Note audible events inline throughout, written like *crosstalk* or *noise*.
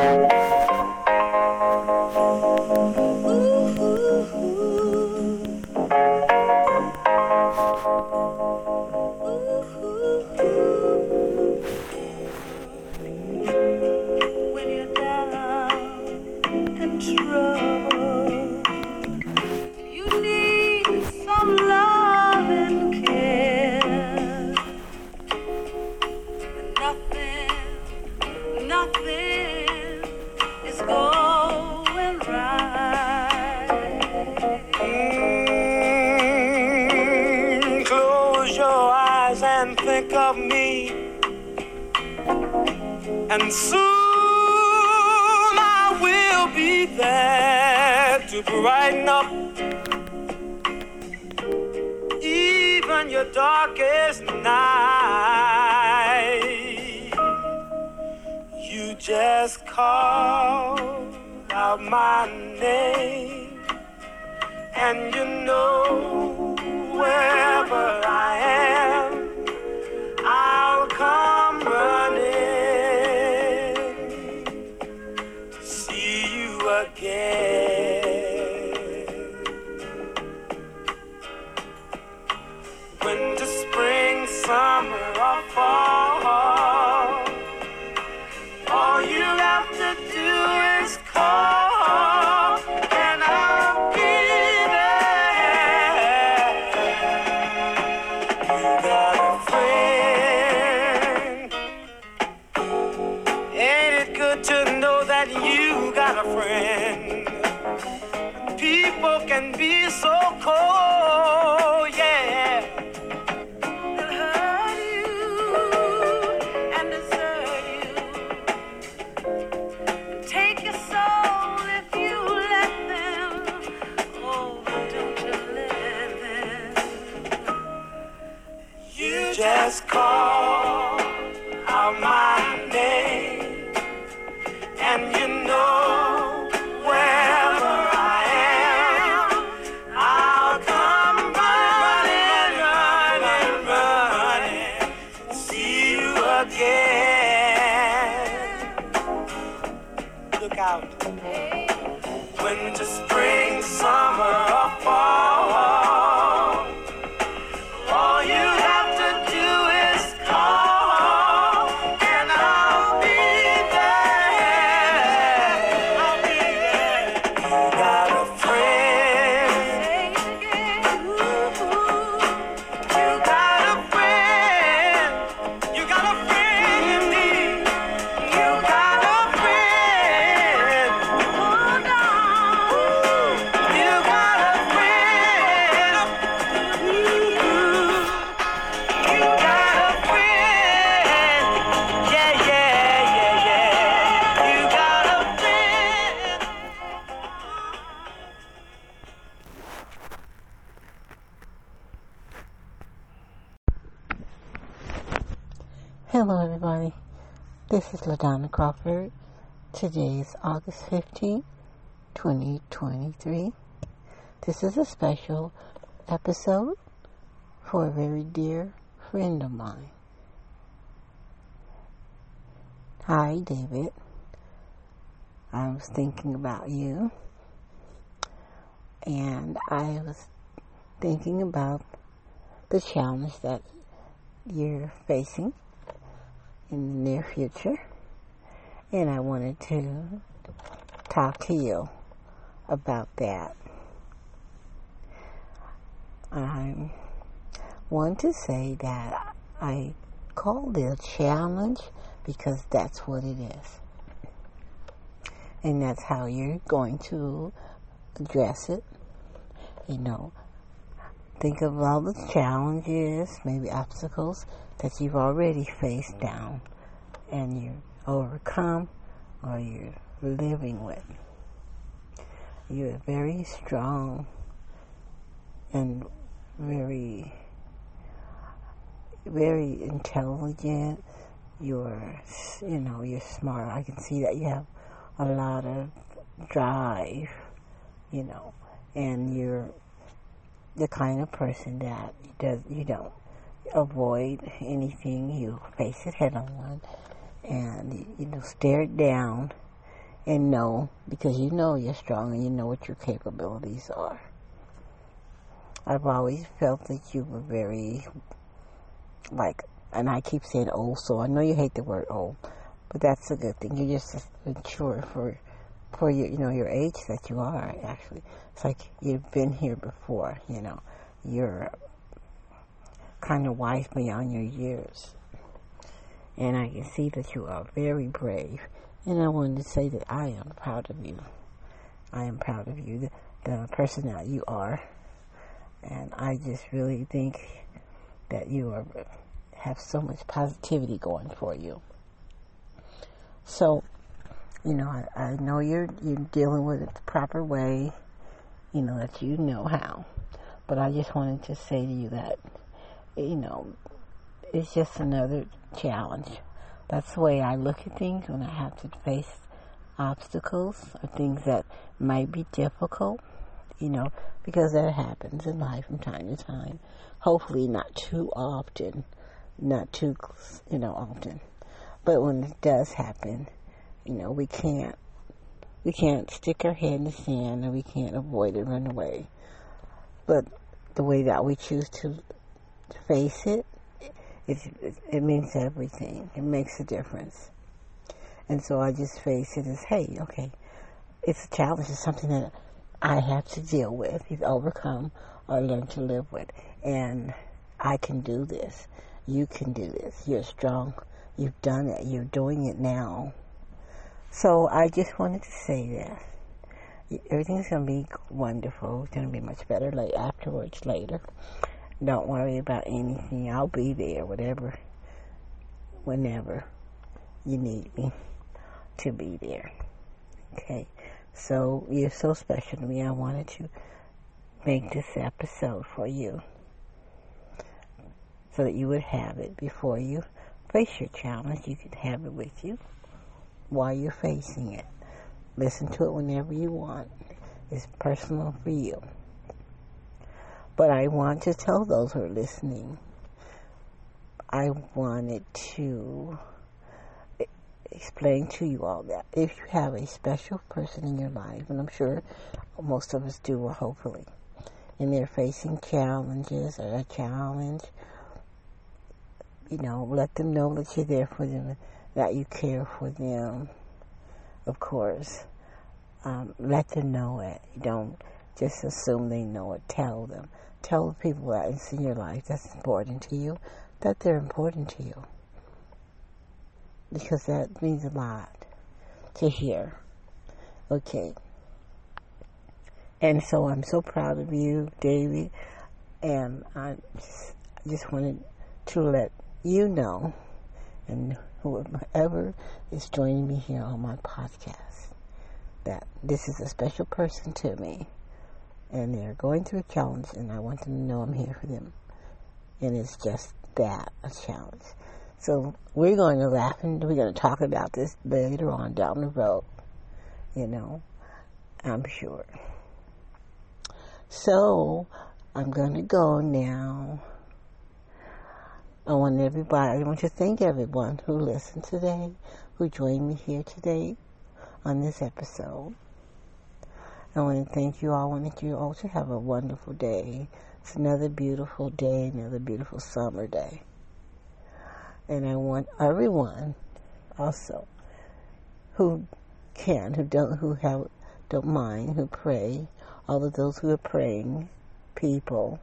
Yeah. think of me. And soon I will be there to brighten up even your darkest night. You just call out my name, and you know wherever I am. again. Hello, This is LaDonna Crawford. Today is August 15, 2023. This is a special episode for a very dear friend of mine. Hi, David. I was thinking about you, and I was thinking about the challenge that you're facing in the near future. And I wanted to talk to you about that. I want to say that I call it a challenge because that's what it is. And that's how you're going to address it. You know, think of all the challenges, maybe obstacles that you've already faced down and you overcome or you're living with. You're very strong and very, very intelligent. You're, you know, you're smart. I can see that you have a lot of drive, you know, and you're the kind of person that does you don't avoid anything, you face it head on and, you know, stare it down and know because you know you're strong and you know what your capabilities are. I've always felt that you were very, like, and I keep saying old, so I know you hate the word old, but that's a good thing. You're just mature for, for your, you know, your age that you are. Actually, it's like you've been here before. You know, you're kind of wise beyond your years, and I can see that you are very brave. And I wanted to say that I am proud of you. I am proud of you, the, the person that you are. And I just really think that you are have so much positivity going for you. So, you know, I, I know you're you're dealing with it the proper way, you know, that you know how. But I just wanted to say to you that, you know, it's just another challenge that's the way I look at things when I have to face obstacles or things that might be difficult, you know, because that happens in life from time to time. Hopefully, not too often, not too, you know, often. But when it does happen, you know, we can't, we can't stick our head in the sand and we can't avoid it, run away. But the way that we choose to face it it, it means everything. It makes a difference. And so I just face it as, hey, okay, it's a challenge. It's something that I have to deal with, either overcome or learn to live with. And I can do this. You can do this. You're strong. You've done it. You're doing it now. So I just wanted to say that everything's to be wonderful. It's to be much better like afterwards later. Don't worry about anything. I'll be there, whatever, whenever you need me to be there. Okay? So you're so special to me. I wanted to make this episode for you so that you would have it before you face your challenge. You could have it with you while you're facing it. Listen to it whenever you want. It's personal for you. But I want to tell those who are listening, I wanted to explain to you all that if you have a special person in your life, and I'm sure most of us do, hopefully, and they're facing challenges or a challenge, you know, let them know that you're there for them, that you care for them, of course. Um, let them know it. Don't just assume they know it. Tell them tell the people that is in your life that's important to you that they're important to you. Because that means a lot to hear. Okay. And so I'm so proud of you, David. And I just, I just wanted to let you know, and *laughs* whoever is joining me here on my podcast, that this is a special person to me and they're going through a challenge, and I want them to know I'm here for them. And it's just that, a challenge. So we're going to laugh and we're going to talk about this later on down the road, you know, I'm sure. So I'm going to go now. I want everybody, I want to thank everyone who listened today, who joined me here today on this episode. I want to thank you all. I want you all to have a wonderful day. It's another beautiful day, another beautiful summer day. And I want everyone also who can, who don't, who have, don't mind, who pray, all of those who are praying people,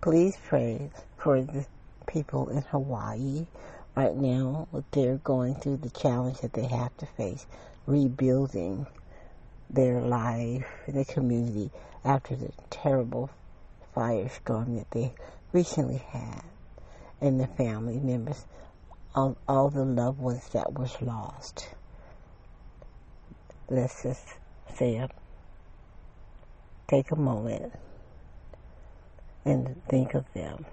please pray for the people in Hawaii right now. They're going through the challenge that they have to face, rebuilding their life in the community after the terrible firestorm that they recently had and the family members of all the loved ones that was lost. Let's just say take a moment and think of them.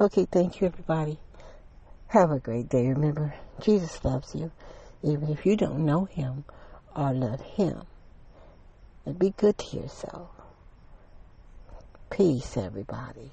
Okay, thank you everybody. Have a great day. Remember, Jesus loves you, even if you don't know Him or love Him. And be good to yourself. Peace, everybody.